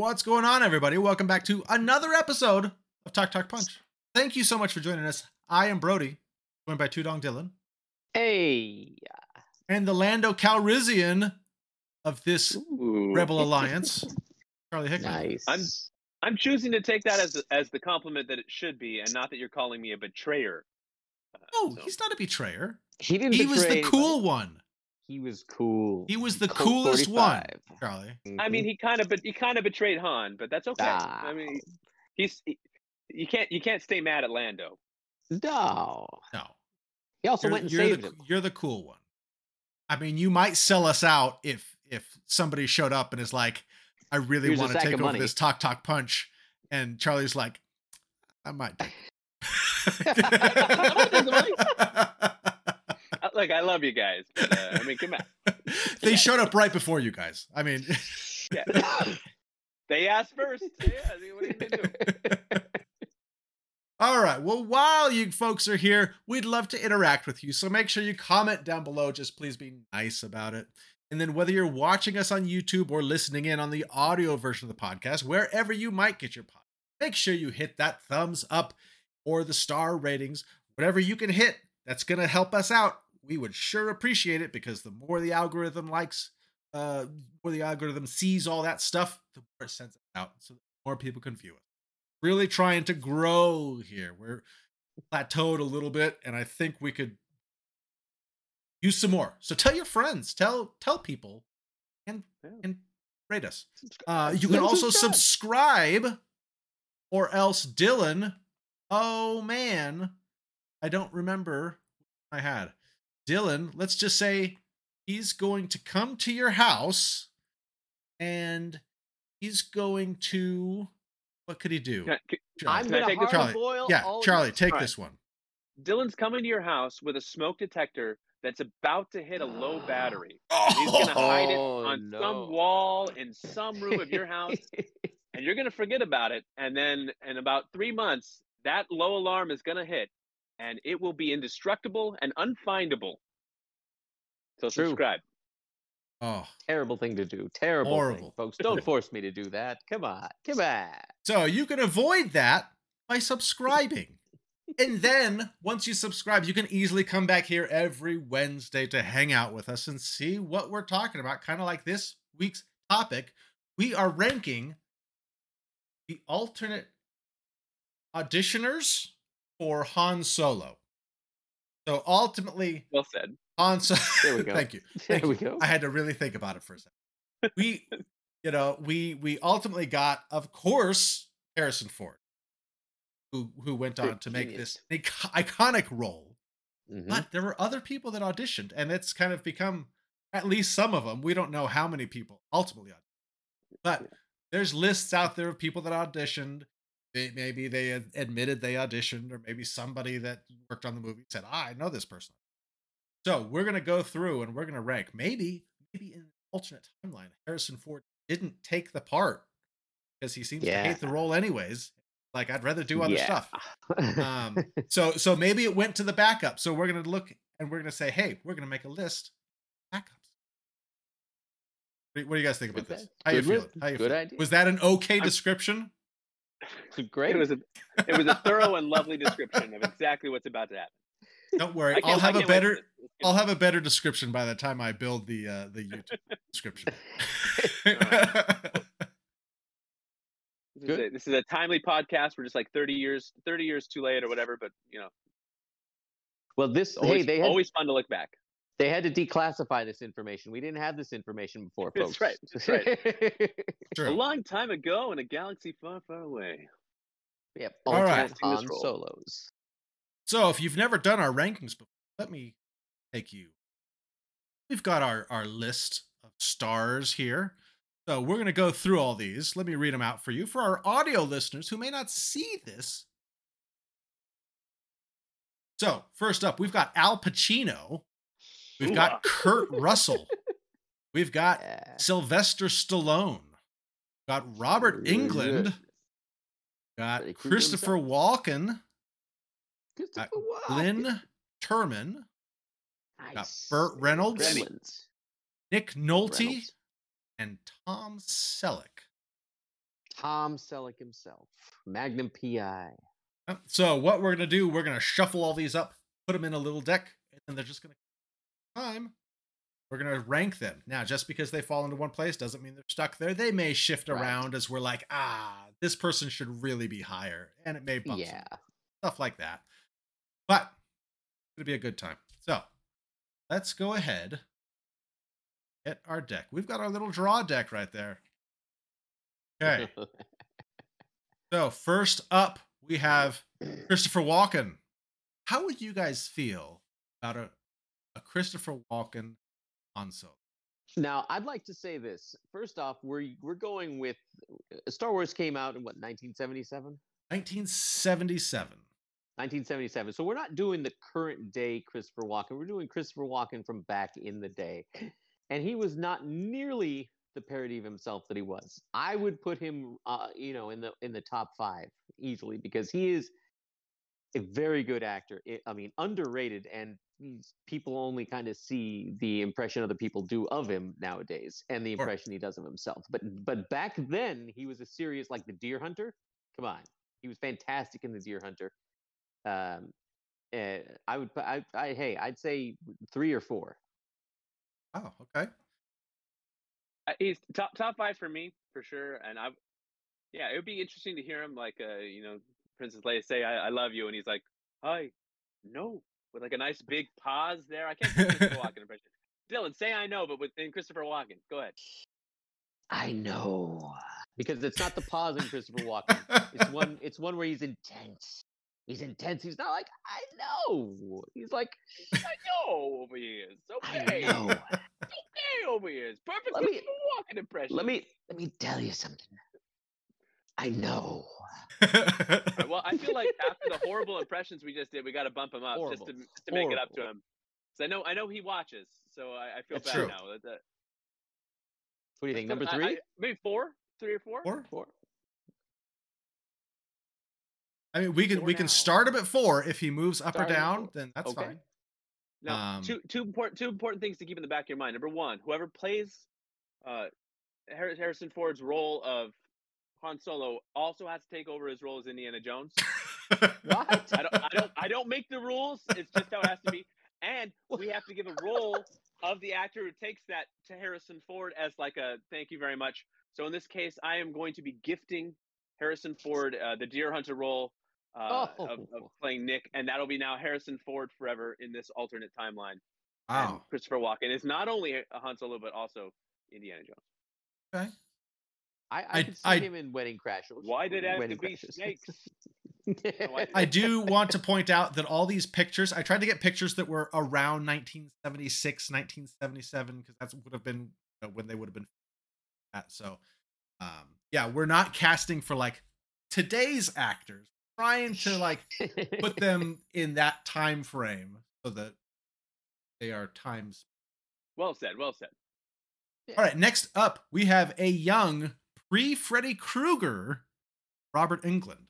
What's going on, everybody? Welcome back to another episode of Talk Talk Punch. Thank you so much for joining us. I am Brody, joined by Tudong Dylan, Hey. and the Lando Calrissian of this Ooh. Rebel Alliance, Charlie Hickman. Nice. I'm- I'm choosing to take that as as the compliment that it should be, and not that you're calling me a betrayer. Uh, Oh, so- he's not a betrayer. He didn't. He was the anybody. cool one, He was cool. He was the Colt coolest one. 45. Charlie. I mean, he kind of, but he kind of betrayed Han, but that's okay. I mean, he's he, you can't you can't stay mad at Lando. no. No, He also you're, went and you're saved the him. you're the cool one. I mean, you might sell us out if if somebody showed up and is like, "I really Here's want to take over money." this Talk Talk Punch," and Charlie's like, "I might." do." Uh, Like I love you guys, but uh, I mean, come on. they showed up right before you guys. I mean, Yeah. they asked first. Yeah, what are you gonna do? all right. Well, while you folks are here, we'd love to interact with you. So make sure you comment down below. Just please be nice about it. And then whether you're watching us on YouTube or listening in on the audio version of the podcast, wherever you might get your podcast, make sure you hit that thumbs up or the star ratings, whatever you can hit. That's going to help us out. We would sure appreciate it because the more the algorithm likes, uh, more the algorithm sees all that stuff, the more it sends it out so more people can view it. Really trying to grow here. We're plateaued a little bit, and I think we could use some more. So tell your friends, tell tell people, and Yeah. and rate us. Uh, you can also subscribe. or else Dylan. Oh man, I don't remember. what I had Dylan. Let's just say he's going to come to your house, and he's going to. What could he do? Can I- can- I'm gonna take this- hard Charlie, boil yeah, all Charlie, take Alright. this one. Dylan's coming to your house with a smoke detector that's about to hit a low battery. He's gonna hide it Oh, on no. some wall in some room of your house, and you're gonna forget about it. And then in about three months, that low alarm is gonna hit, and it will be indestructible and unfindable. So True. subscribe. Oh, Terrible thing to do. Terrible Horrible. thing, folks. Don't force me to do that. Come on. Come on. so you can avoid that by subscribing. and then once you subscribe, you can easily come back here every Wednesday to hang out with us and see what we're talking about. Kind of like this week's topic. We are ranking the alternate auditioners for Han Solo. So ultimately, Well said. Han Solo. There we go. Thank you. There Thank we you. go. I had to really think about it for a second. We, you know, we we ultimately got, of course, Harrison Ford, who who went on to make this iconic role. Mhm. But there were other people that auditioned, and it's kind of become at least some of them. We don't know how many people ultimately auditioned, but Yeah. there's lists out there of people that auditioned. They, maybe they admitted they auditioned, or maybe somebody that worked on the movie said, ah, "I know this person." So we're gonna go through and we're gonna rank. Maybe, maybe in an alternate timeline, Harrison Ford didn't take the part because he seems to hate the role anyways. Like I'd rather do other Yeah. stuff. Um, so so maybe it went to the backup. So we're gonna look and we're gonna say, hey, we're gonna make a list backups. What do, you guys think about Good this? How you feeling? How you Good feeling? idea. Was that an okay description? Great. It was a it was a thorough and lovely description of exactly what's about to happen. Don't worry, I can't- I'll have a can't wait for better I'll have a better description by the time I build the uh the YouTube description. This is, a, this is a timely podcast. We're just like 30 years 30 years too late or whatever, but you know, well, this always, hey, they had always fun to look back. They had to declassify this information. We didn't have this information before, folks. That's right, that's right. A long time ago in a galaxy far, far away. yep. All alternate right. Han solos. So if you've never done our rankings before, let me take you. We've got our, our list of stars here. So we're going to go through all these. Let me read them out for you. For our audio listeners who may not see this. So first up, we've got Al Pacino. We've got Ooh-ah. Kurt Russell. We've got Yeah. Sylvester Stallone. Got Robert Really Englund. good. Got Freddy Krueger Christopher Walken. Christopher Got Walken. Lynn Turman. Nice. Burt Reynolds. Gremlins. Nick Nolte Reynolds. and Tom Selleck. Tom Selleck himself, Magnum PI. So what we're gonna do, we're gonna shuffle all these up, put them in a little deck, and then they're just gonna time. We're gonna rank them. Now, just because they fall into one place doesn't mean they're stuck there. They may shift Right. around as we're like, ah, this person should really be higher, and it may bump Yeah. stuff like that. But it's gonna be a good time. So let's go ahead. Get our deck. We've got our little draw deck right there. Okay. So first up, we have Christopher Walken. How would you guys feel about a, a Christopher Walken on Solo? Now, I'd like to say this. First off, we're we're going with uh, Star Wars came out in what 1977. 1977. 1977. So we're not doing the current day Christopher Walken. We're doing Christopher Walken from back in the day. And he was not nearly the parody of himself that he was. I would put him uh, you know, in the in the top 5 easily because he is a very good actor. I- I mean, underrated and people only kind of see the impression other people do of him nowadays and the Sure. impression he does of himself. But but back then he was a serious like the Deer Hunter. Come on. He was fantastic in the Deer Hunter um uh, i would put I, I hey i'd say three or four Oh, okay. Uh, He's top top five for me for sure, and I, yeah, it would be interesting to hear him like, uh, you know, Princess Leia say, "I, I love you," and he's like, "Hi, no," with like a nice big pause there. I can't do Christopher Walken impression. Dylan, say "I know," but with in Christopher Walken. Go ahead. i know because it's not the pause in christopher walken it's one it's one where he's intense he's intense he's not like i know he's like I know over here. It's i okay. know okay over here. It's perfect Let me- Christopher Walken impression. let me let me tell you something i know Alright, well, I feel like after the horrible impressions we just did, we got to bump him up Horrible. just to, just to make it up to him. So I know I know he watches, so I, I feel That's bad true. now. That- that- what do you think number three I- maybe four, three or four. Four? four I mean, we can Four we can start him at four. If he moves up or Start him at down, then that's Okay. fine. Now, Um, two two important two important things to keep in the back of your mind. Number one, whoever plays uh, Harrison Ford's role of Han Solo also has to take over his role as Indiana Jones. What? I don't, I don't, I don't make the rules. It's just how it has to be. And we have to give a role of the actor who takes that to Harrison Ford as like a thank you very much. So in this case, I am going to be gifting Harrison Ford uh, the Deer Hunter role uh, of, of Oh. playing Nick, and that'll be now Harrison Ford forever in this alternate timeline. And Wow. Christopher Walken is not only a Han Solo but also Indiana Jones. Okay. I, I, I- could see I- him in Wedding Crashers. Why did it have to be Crashers. snakes? I, I do want to point out that all these pictures, I tried to get pictures that were around 1976, 1977, because that's would have been you know, when they would have been at. So, um, yeah, we're not casting for like today's actors, trying to like put them in that time frame so that they are times. Well said. Well said. All right, next up, we have a young pre Freddy Krueger, Robert Englund.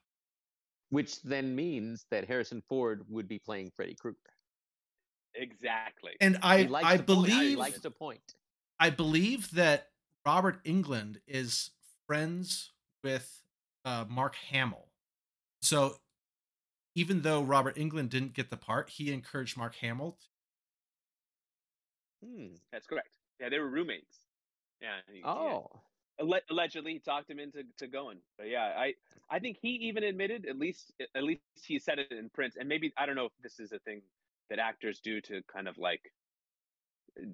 Which then means that Harrison Ford would be playing Freddy Krueger. Exactly. And He I, likes I to point. He believe likes to point. I believe that Robert Englund is friends with uh, Mark Hamill. So even though Robert Englund didn't get the part, he encouraged Mark Hamill. Hmm. That's correct. Yeah, they were roommates. Yeah. he- Oh, Alle- allegedly, he talked him into to going. But yeah, I I think he even admitted at least at least he said it in print. And maybe I don't know if this is a thing that actors do to kind of like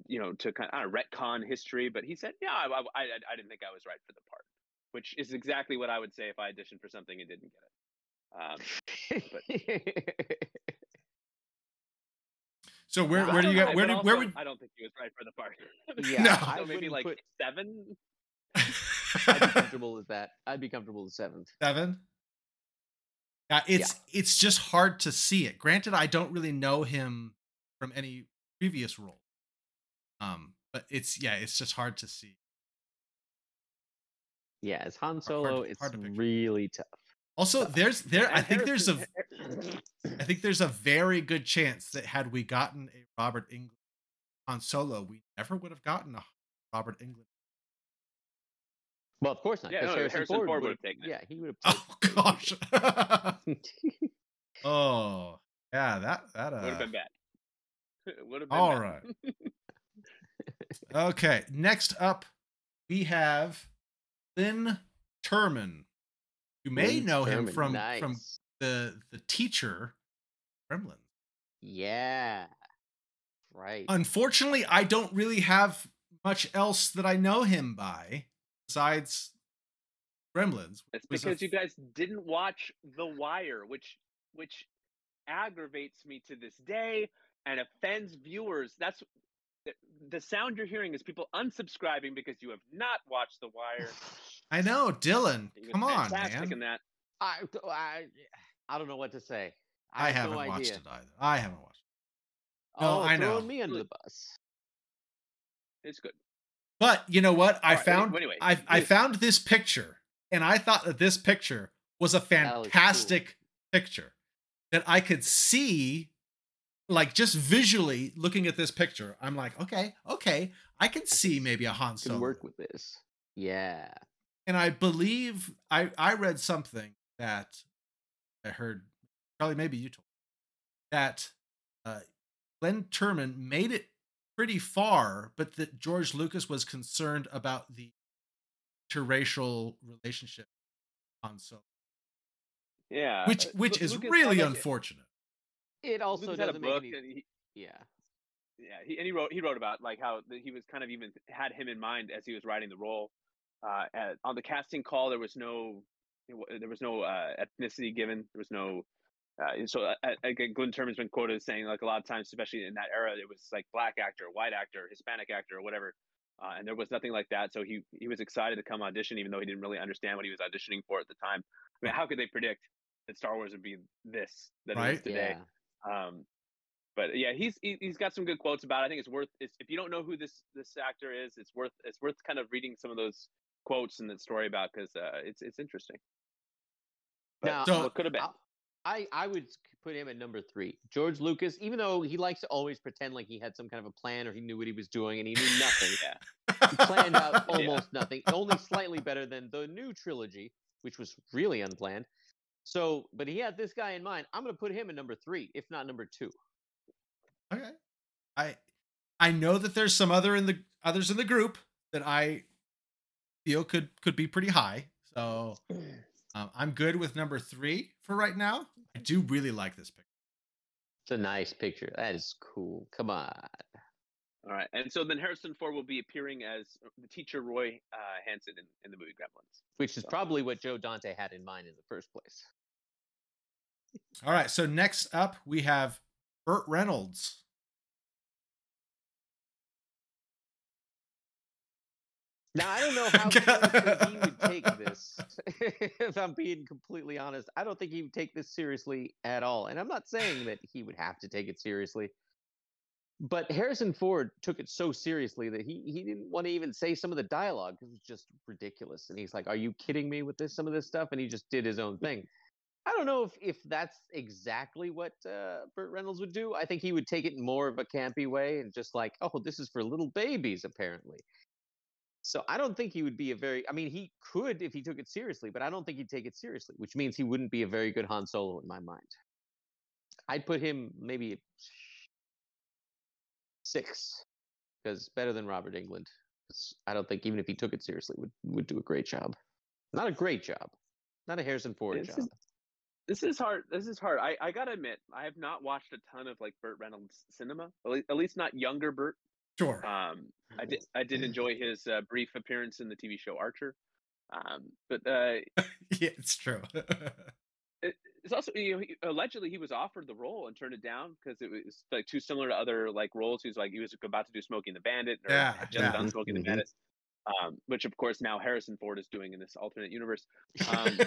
you know to kind of retcon history. But he said, yeah, I, I I I didn't think I was right for the part, which is exactly what I would say if I auditioned for something and didn't get it. Um, So where but where do you don't get where but do where would I don't think he was right for the part. yeah, No. I so maybe like put- seven. I'd be comfortable with that. I'd be comfortable with seventh. seven? Yeah, it's it's just hard to see it. Granted, I don't really know him from any previous role. Um, but it's yeah, it's just hard to see. Yeah, as Han hard Solo, it's hard to really tough. Also, there's there I think there's a, I think there's a very good chance that had we gotten a Robert Englund on Solo, we never would have gotten a Robert Englund. Well, of course not. Yeah, no, Harrison, Harrison Ford, Ford would would've taken it. Yeah, he would have. Oh gosh. oh yeah, that that Would have uh. been bad. Would have been All bad. right. Okay. Next up, we have Lynn Turman. You may know him from from the the teacher, Gremlin. Yeah. Right. Unfortunately, I don't really have much else that I know him by besides Gremlins. It's was a because you guys didn't watch The Wire, which which aggravates me to this day and offends viewers. That's the, the sound you're hearing is people unsubscribing because you have not watched The Wire. I know, Dylan. Come on, fantastic man. in that. I, I, I don't know what to say. I, have haven't no watched idea. it either. I haven't watched it. No, oh, I know. throwing me under the bus. It's good. But you know what? I right, found anyway, I I found this picture and I thought that this picture was a was cool. fantastic picture. That I could see like just visually looking at this picture. I'm like, okay, okay, I can see maybe a Han Can Solo. work with this. Yeah. and I believe I I read something that I heard Charlie maybe you told me, that uh Glynn Turman made it pretty far, but that George Lucas was concerned about the interracial relationship on so Yeah. which uh, which Lu- is Lucas really like, unfortunate. It also Lucas had a doesn't make book any. and he, Yeah. yeah, he, and he wrote he wrote about like how th- he was kind of even had him in mind as he was writing the role. Uh, at, on the casting call, there was no there was no uh, ethnicity given. There was no uh, so uh, again, Glynn Turman's been quoted as saying like a lot of times, especially in that era, it was like black actor, white actor, Hispanic actor, or whatever. Uh, and there was nothing like that, so he he was excited to come audition, even though he didn't really understand what he was auditioning for at the time. I mean, how could they predict that Star Wars would be this that Right. is today? Yeah. Um, but yeah, he's he, he's got some good quotes about. It. I think it's worth it's, if you don't know who this this actor is, it's worth it's worth kind of reading some of those quotes and that story about because uh, it's it's interesting. But Now, So- what could have been? I- I I would put him at number three. George Lucas, even though he likes to always pretend like he had some kind of a plan or he knew what he was doing and he knew nothing. Yeah. He planned out Yeah. almost nothing, only slightly better than the new trilogy, which was really unplanned. So, but he had this guy in mind. I'm going to put him at number three, if not number two. Okay. I I know that there's some other in the others in the group that I feel could could be pretty high. So um, I'm good with number three for right now. I do really like this picture. It's a nice picture. That is cool. Come on. All right, and so then Harrison Ford will be appearing as the teacher Roy uh, Hanson in, in the movie Gremlins. Which is probably what Joe Dante had in mind in the first place. All right. So next up we have Burt Reynolds. Now I don't know how he would take this. if I'm being completely honest, I don't think he would take this seriously at all. And I'm not saying that he would have to take it seriously. But Harrison Ford took it so seriously that he he didn't want to even say some of the dialogue. Because it was just ridiculous. And he's like, "Are you kidding me with this? Some of this stuff?" And he just did his own thing. I don't know if if that's exactly what uh, Burt Reynolds would do. I think he would take it in more of a campy way and just like, "Oh, this is for little babies," apparently. So I don't think he would be a very. I mean, he could if he took it seriously, but I don't think he'd take it seriously, which means he wouldn't be a very good Han Solo in my mind. I'd put him maybe six, because better than Robert Englund. I don't think even if he took it seriously, would would do a great job. Not a great job, not a Harrison Ford This job. is- This is hard. This is hard. I, I gotta admit, I have not watched a ton of like Burt Reynolds cinema. At least, at least not younger Burt. Sure. Um, I did I did enjoy his uh, brief appearance in the TV show Archer. Um, but uh, yeah, it's true. it's also you know, he, allegedly he was offered the role and turned it down because it was like too similar to other like roles. He was like he was about to do Smokey and the Bandit or Yeah, just yeah. done Smoking Mhm. the Bandit, um, which of course now Harrison Ford is doing in this alternate universe. Um,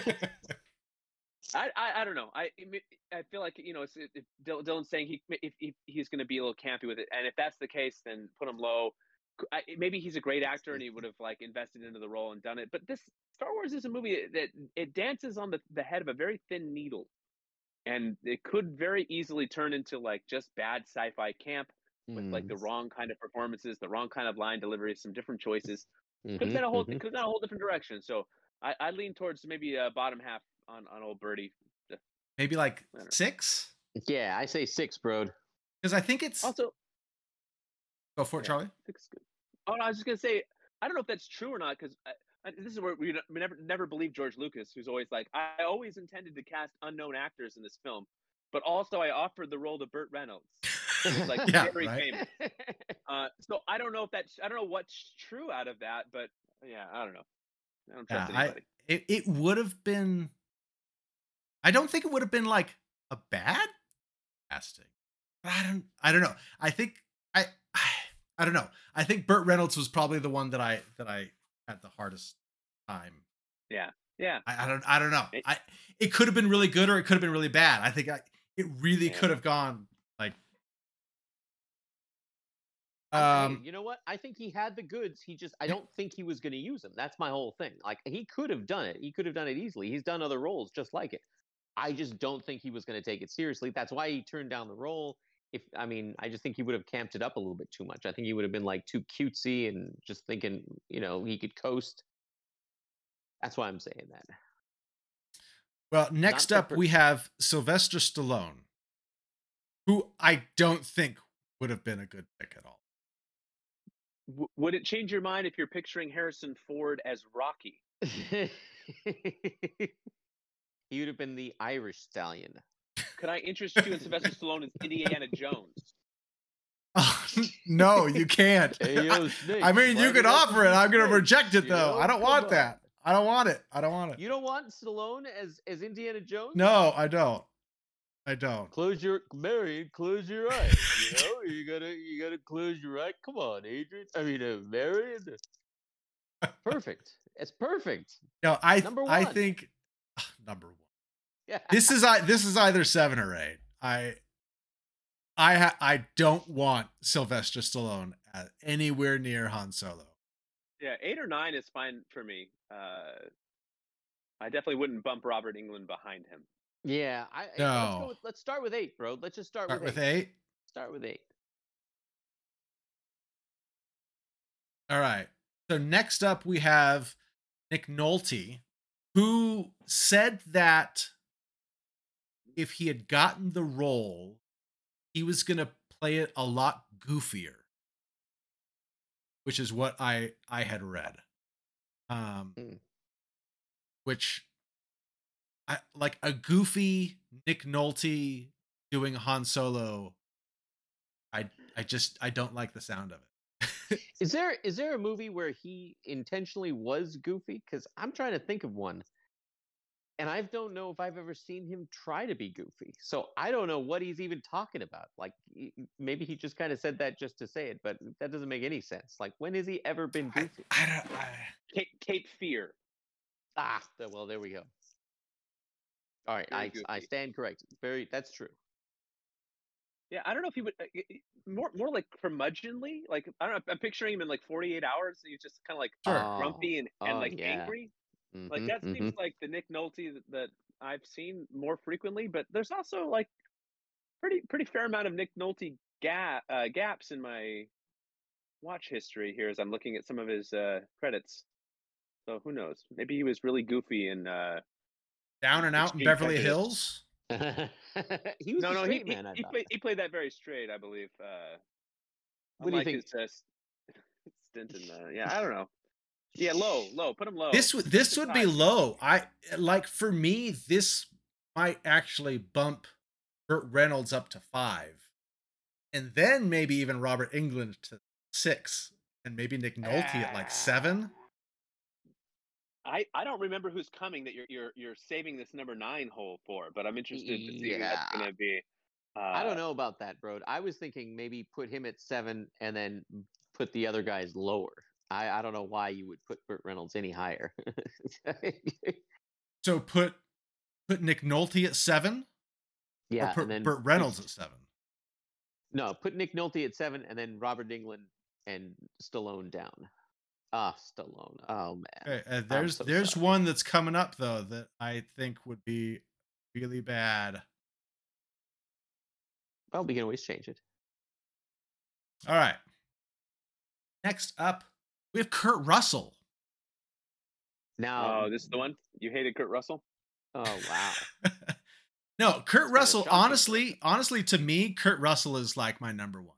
I, I I don't know. I I feel like you know it's, Dylan's saying he if, if he's going to be a little campy with it, and if that's the case, then put him low. I, maybe he's a great actor and he would have like invested into the role and done it. But this Star Wars is a movie that it dances on the the head of a very thin needle, and it could very easily turn into like just bad sci-fi camp with like the Mm. wrong kind of performances, the wrong kind of line delivery, some different choices. Could have been a whole mhm. could have gone a whole different direction. So I I lean towards maybe a bottom half on on old Birdie. Maybe like I don't know. six? Yeah, I say six, bro. Because I think it's. Also, Go for it, yeah. Charlie. six. good. Oh, no, I was just gonna say I don't know if that's true or not because this is where we, we never never believe George Lucas, who's always like I always intended to cast unknown actors in this film, but also I offered the role to Burt Reynolds. It's like Yeah, very right. famous. Uh, so I don't know if that's I don't know what's true out of that, but yeah, I don't know. I don't Yeah, trust I, it, it would have been. I don't think it would have been like a bad casting. But I don't. I don't know. I think I. I, I don't know. I think Burt Reynolds was probably the one that I that I had the hardest time. Yeah. I, I don't. I don't know. It- I. It could have been really good or it could have been really bad. I think I. It really Yeah. could have gone like. Um. you know what? I think he had the goods. He just I don't think he was going to use them. That's my whole thing. Like he could have done it. He could have done it easily. He's done other roles just like it. I just don't think he was going to take it seriously. That's why he turned down the role. If I mean, I just think he would have camped it up a little bit too much. I think he would have been like too cutesy and just thinking, you know, he could coast. That's why I'm saying that. Well, next the up fir- we have Sylvester Stallone, who I don't think would have been a good pick at all. W- would it change your mind if you're picturing Harrison Ford as Rocky? he would have been the Irish stallion. Could I interest you in Sylvester Stallone as Indiana Jones? no, you can't. Hey, I, yo, Snake, I mean, you why could you got offer it. I'm gonna reject it though. know? I don't want on. that. I don't want it. I don't want it. You don't want Stallone as as Indiana Jones? No, I don't. I don't. Close your Marion. Close your eyes. You know, you gotta you gotta close your eye. Come on, Adrian. I mean, uh, Marion. Perfect. It's perfect. No, I Number I think number one. Yeah. This is I this is either seven or eight. I I ha- I don't want Sylvester Stallone at anywhere near Han Solo. Yeah, eight or nine is fine for me. Uh, I definitely wouldn't bump Robert Englund behind him. yeah. I, Let's, No. go with, let's start with eight, bro. Let's just start, Start with, with eight. eight. Start with eight. All right. So next up we have Nick Nolte, who said that if he had gotten the role, he was gonna play it a lot goofier. Which is what I I had read. Um Mm. which I like a goofy Nick Nolte doing Han Solo. I I just I don't like the sound of it. Is there is there a movie where he intentionally was goofy? Because I'm trying to think of one, and I don't know if I've ever seen him try to be goofy. So I don't know what he's even talking about. Like y- y- maybe he just kind of said that just to say it, but that doesn't make any sense. Like when has he ever been goofy? I don't I, Cape, Cape Fear. ah, th- well there we go. All right, Very I I stand corrected. Very that's true. Yeah, I don't know if he would uh, y- y- more more like curmudgeonly. Like I don't know. I'm picturing him in like 48 hours. He's just kind of like Sure. grumpy and, and Oh, like yeah. angry. Like Mhm, that mhm. seems like the Nick Nolte that, that I've seen more frequently. But there's also like pretty pretty fair amount of Nick Nolte gap uh, gaps in my watch history here as I'm looking at some of his uh, credits. So who knows? Maybe he was really goofy in. Uh, down and out in Beverly Prejudice. Hills. he was no, a no, he straight he, man. I he played he played that very straight, I believe. Uh, What do you think? His, uh, stint in the, yeah, I don't know. Yeah, low, low. Put him low. This would this would be low. I like for me this might actually bump Burt Reynolds up to 5. And then maybe even Robert Englund to 6 and maybe Nick Nolte at like 7. I, I don't remember who's coming that you're you're you're saving this number nine hole for, but I'm interested to see who that's gonna be. Uh, I don't know about that, bro. I was thinking maybe put him at seven and then put the other guys lower. I, I don't know why you would put Burt Reynolds any higher. So put put Nick Nolte at 7 yeah, or put and then Burt Reynolds at 7. No, put Nick Nolte at seven and then Robert Englund and Stallone down. Ah, Stallone. Oh man. Okay, uh, there's so there's sorry. one that's coming up though that I think would be really bad. Well, we can always change it. All right. Next up, we have Kurt Russell. Now, Oh, this is the one you hated, Kurt Russell. oh wow, no, Kurt kinda Russell. Honestly, honestly, to me, Kurt Russell is like my number one.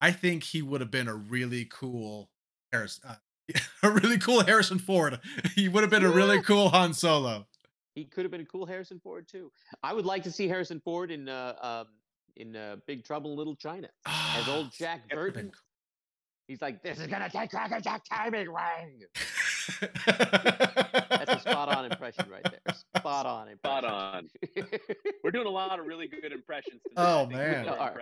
I think he would have been a really cool Harris, uh, a really cool Harrison Ford. He would have been a really cool Han Solo. he could have been a cool Harrison Ford too. I would like to see Harrison Ford in uh, um, in uh, Big Trouble in Little China as old Jack That would've been Burton. He's like, this is gonna take Cracker Jack timing, wang. That's a spot on impression right there. Spot on impression. Spot impression. We're doing a lot of really good impressions. Tonight. Oh, man. We are.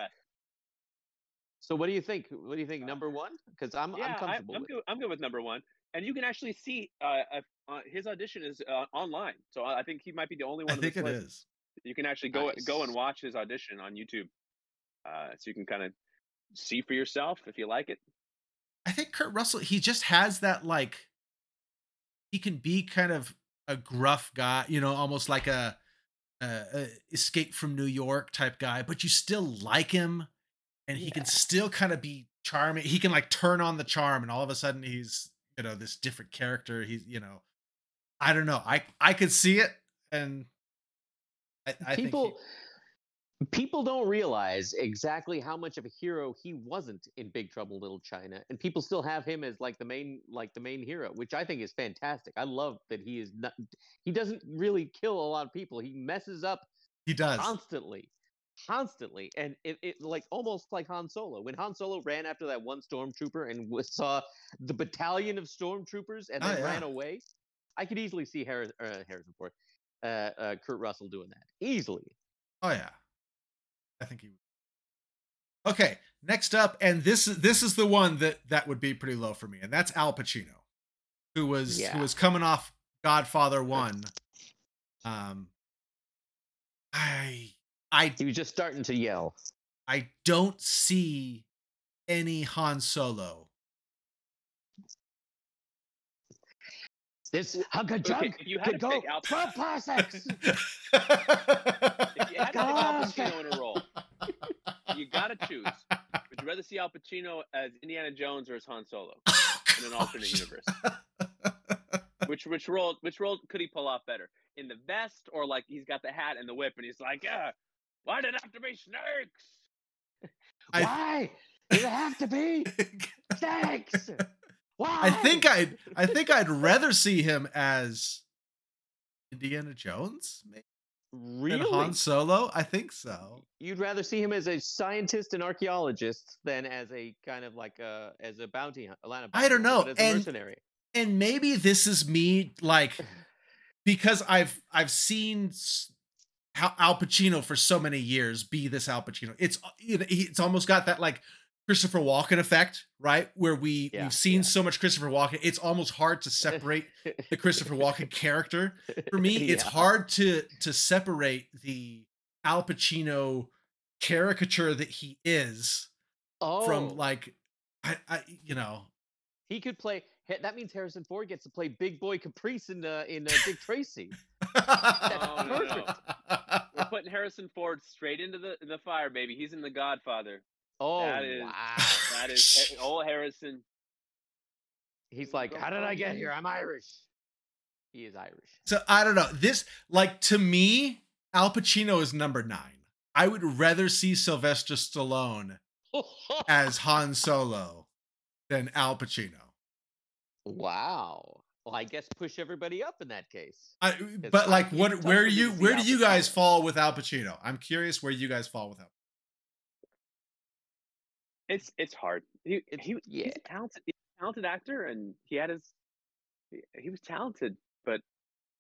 so what do you think? What do you think? Number one? Because I'm I'm yeah, I, comfortable am with. good. I'm good with number one, and you can actually see uh, uh, uh, his audition is uh, online. So I I think he might be the only one. I think this it list. is. You can actually go go and watch his audition on YouTube, uh, so you can kind of see for yourself if you like it. I think Kurt Russell, he just has that like he can be kind of a gruff guy, you know, almost like a, a, a escape from New York type guy, but you still like him and he can still kind of be charming. He can like turn on the charm and all of a sudden he's, you know, this different character. He's, you know, I don't know. I I could see it and I, I think he- people don't realize exactly how much of a hero he wasn't in Big Trouble in Little China, and people still have him as like the main like the main hero, which I think is fantastic. I love that he is not he doesn't really kill a lot of people. He messes up he does. constantly constantly and it, it like almost like han solo when han solo ran after that one stormtrooper and w- saw the battalion of stormtroopers and Oh, then yeah. ran away i could easily see Harris, uh, harrison ford uh, uh, kurt russell doing that easily Oh yeah, I think he. would. Okay, next up, and this is this is the one that that would be pretty low for me, and that's Al Pacino, who was Yeah. who was coming off Godfather One. Um, I I he was just starting to yell I don't see any Han Solo. this hunk of Okay, junk if you had could to go pick Al 12 parsecs If you had to pick Al Pacino in a role, you got to choose. Would you rather see Al Pacino as Indiana Jones or as Han Solo in an alternate universe? Which which role which role could he pull off better? In the vest or like he's got the hat and the whip and he's like, yeah, why did it have to be snakes? I- why does it have to be snakes why I think I'd I think I'd rather see him as Indiana Jones maybe really than Han Solo. I think so. You'd rather see him as a scientist and archaeologist than as a kind of like a as a bounty hunt, Atlanta. I don't know, and- mercenary. And maybe this is me like because I've I've seen how Al Pacino for so many years be this Al Pacino. It's you know, he- it's almost got that like Christopher Walken effect, right? Where we Yeah, we've seen yeah. so much Christopher Walken, it's almost hard to separate the Christopher Walken character. For me, it's Yeah. hard to to separate the Al Pacino caricature that he is Oh, from like I, I you know he could play. he- That means Harrison Ford gets to play Big Boy Caprice in uh, in uh, Dick Tracy. Oh, no, no. We're putting Harrison Ford straight into the the fire, baby. He's in The Godfather. Oh That is- wow! That is old Harrison. He's like, how did I get here? I'm Irish. He is Irish. So I don't know. This like to me, Al Pacino is number nine. I would rather see Sylvester Stallone as Han Solo than Al Pacino. wow. Well, I guess push everybody up in that case. I, but like, what? Where for you? Where do you guys fall with Al Pacino? I'm curious where you guys fall with Al. It's it's hard. He he yeah. he's a talented he's a talented actor and he had his he, was talented, but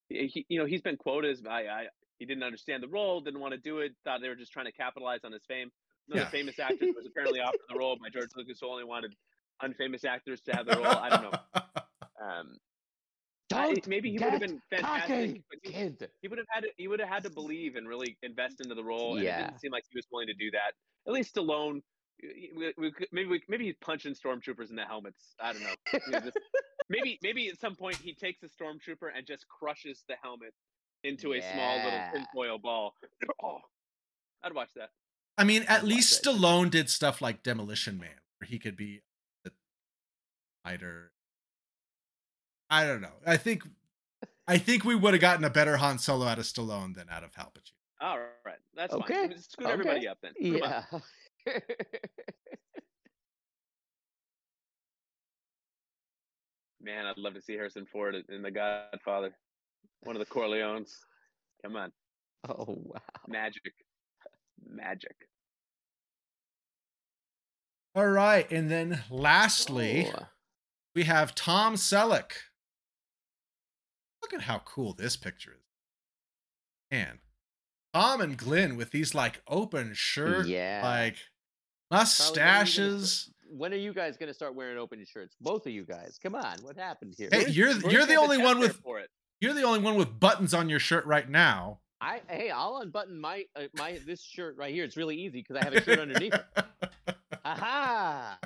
he, you know he's been quoted as I, I he didn't understand the role, didn't want to do it, thought they were just trying to capitalize on his fame. Another Yeah. famous actor was apparently offered the role by George Lucas, who only wanted unfamous actors to have the role. I don't know. Um, I- maybe he would have been fantastic, but he, kid. he would have had to he would have had to believe and really invest into the role. And it Yeah. didn't seem like he was willing to do that. At least Stallone, we, we, we maybe we, maybe he's punching stormtroopers in the helmets. I don't know. You know, just- maybe maybe at some point he takes a stormtrooper and just crushes the helmet into a small little Yeah. tinfoil ball. Oh, I'd watch that. I mean, I'd at least that. Stallone did stuff like Demolition Man, where he could be a fighter. I don't know. I think I think we would have gotten a better Han Solo out of Stallone than out of Al Pacino. All right, that's Okay, fine. Scoot everybody up then. Scoot 'em up. Yeah. Man, I'd love to see Harrison Ford in The Godfather. One of the Corleones. Come on, oh wow. magic, magic. All right, and then lastly, Oh, we have Tom Selleck. Look at how cool this picture is. Man, Tom and Glynn with these like open shirt, yeah. like mustaches. When are you guys going to start wearing open shirts? Both of you guys. Come on. What happened here? Hey, you're Bruce you're the only one with for it. you're the only one with buttons on your shirt right now. I hey, I'll unbutton my uh, my this shirt right here. It's really easy because I have a shirt underneath it. Aha!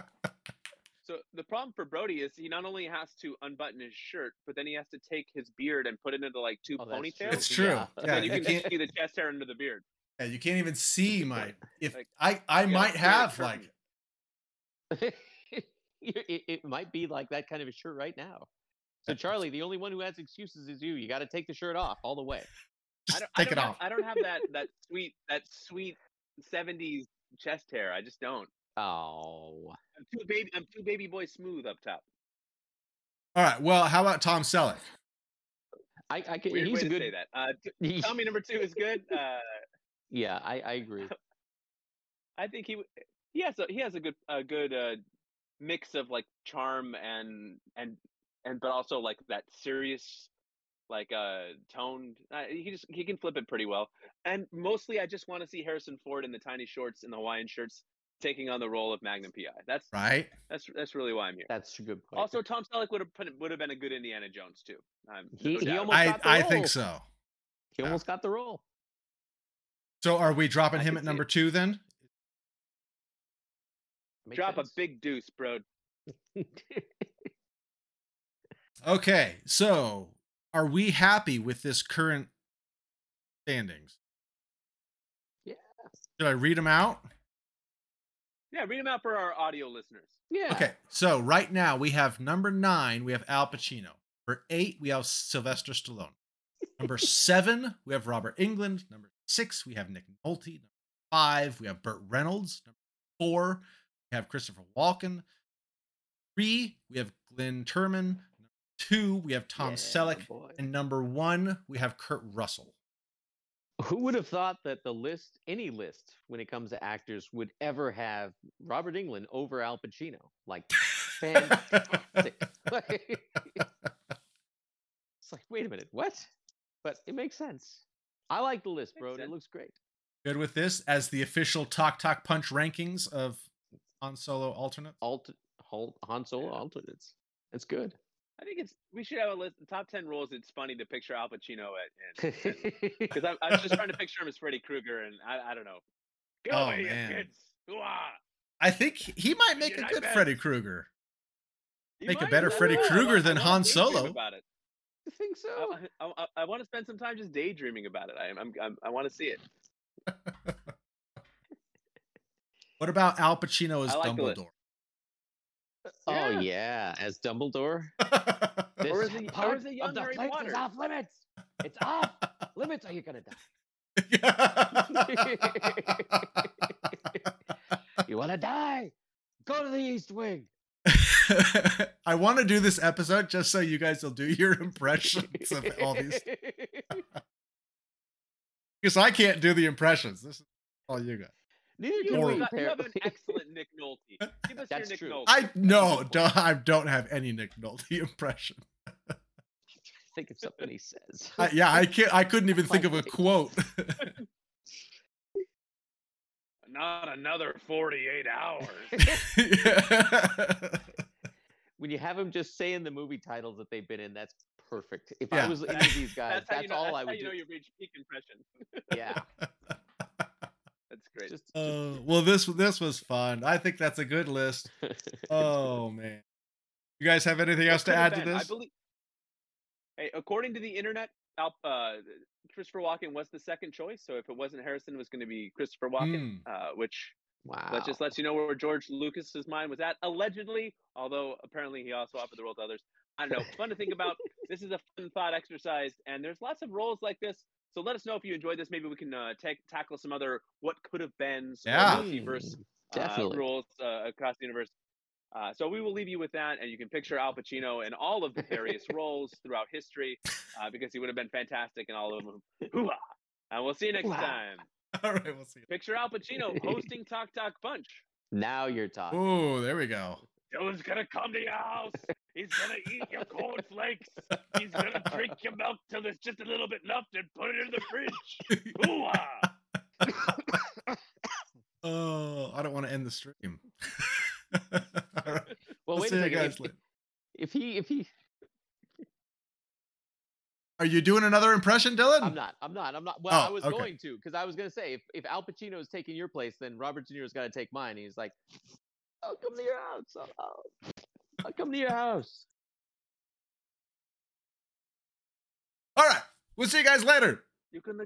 So the problem for Brody is he not only has to unbutton his shirt, but then he has to take his beard and put it into like two Oh, that's ponytails. It's true. Yeah. Yeah, And then you you can can't see the chest hair under the beard. Yeah, you can't even see my if Like, I I might have like it, it might be like that kind of a shirt right now. So Charlie, the only one who has excuses is you. You got to take the shirt off all the way. I don't, take it don't have, off. I don't have that that sweet that sweet '70s chest hair. I just don't. Oh, I'm too baby. I'm too baby boy smooth up top. All right, well, how about Tom Selleck? I, I can. Weird he's way a to good. say that. Uh, t- tell me number two is good. Uh, Yeah, I, I agree. I think he w- he has a he has a good a good uh, mix of like charm and and and but also like that serious like uh toned uh, he just he can flip it pretty well and mostly i just want to see harrison ford in the tiny shorts and the hawaiian shirts taking on the role of magnum pi that's Right? that's that's really why i'm here That's a good point. also tom selleck would have put would have been a good indiana jones too um, He- no he almost- I got the I think so. he almost got the role. So are we dropping I him at number it. two then? Makes drop sense. a big deuce bro Okay, so are we happy with this current standings? Yeah. Should I read them out? yeah read them out for our audio listeners yeah. Okay, so right now we have number nine, we have Al Pacino. Number eight, we have Sylvester Stallone. Number seven, we have Robert Englund. Number six, we have Nick Nolte. Number five, we have Burt Reynolds. Number four, we have Christopher Walken. Three, we have Glynn Turman. Number two, we have Tom Yeah, oh Selleck. boy. And number one, we have Kurt Russell. Who would have thought that the list, any list, when it comes to actors, would ever have Robert Englund over Al Pacino? Like, fantastic. It's like, wait a minute, what? But it makes sense. I like the list, bro. It looks great. Good with this as the official Talk Talk Punch rankings of Han Solo alternate. Alt, Hol- Han Solo Yeah. alternates. That's good. I think it's we should have a list. The top ten rules. It's funny to picture Al Pacino at, and because I, I was just trying to picture him as Freddy Krueger, and I, I don't know. Go Oh, away, you man. kids! I think he might make a good Freddy Krueger. He Make a better Freddy don't know, I Krueger than wanna Han Solo. About it. I think so. I, I, I want to spend some time just daydreaming about it. I, I'm, I'm I want to see it. What about Al Pacino as like the list. Dumbledore? Uh, oh Yeah. yeah, as Dumbledore. Or This is it- or part is it young of the Harry place Potter? is off limits. It's off limits. Are you gonna die? You wanna die? Go to the East Wing. I want to do this episode just so you guys will do your impressions of all these because I can't do the impressions. This is all you got. Neither You, can Or- have, we. you have an excellent Nick Nolte. Give us That's your Nick true. Nolte. I no, don't, I don't have any Nick Nolte impression. think of something he says. I, yeah, I can't. I couldn't even think of a quote. Not another 48 hours. when you have them just saying the movie titles that they've been in, that's perfect. If Yeah. I was any of these guys, That's how that's, you know. all That's I how would you do. know you reach peak impression. yeah, That's great. just, Uh, well, this this was fun. I think that's a good list. Oh man, you guys have anything else to add could to have been? I this? believe. Hey, according to the internet, Al, uh, Christopher Walken was the second choice. So if it wasn't Harrison, it was going to be Christopher Walken, Hmm. uh, which wow. that just lets you know where George Lucas's mind was at, allegedly. Although apparently he also offered the role to others. I don't know. Fun to think about. this is a fun thought exercise, and there's lots of roles like this. So let us know if you enjoyed this. Maybe we can uh, take tackle some other what could have been Yeah. multiverse Mm, uh, rules uh, across the universe. Uh, so we will leave you with that, and you can picture Al Pacino in all of the various roles throughout history, uh, because he would have been fantastic in all of them. Hoo-ah! And we'll see you next Hoo-ah. time. All right, we'll see. You. Picture Al Pacino hosting Talk Talk Punch. Now you're talking. Oh, there we go. Dylan's gonna come to your house. He's gonna eat your cornflakes. He's gonna drink your milk till there's just a little bit left and put it in the fridge. Hoo-ah! Oh, I don't want to end the stream. Right. Well, wait a second. If, if he, if he, Are you doing another impression, Dylan? I'm not, I'm not, I'm not. Well, Oh, I was okay. going to, because I was gonna say, if if Al Pacino is taking your place, then Robert De Niro's got to take mine. He's like, I'll come to your house. I'll, I'll, I'll come to your house. All right. We'll see you guys later. You're gonna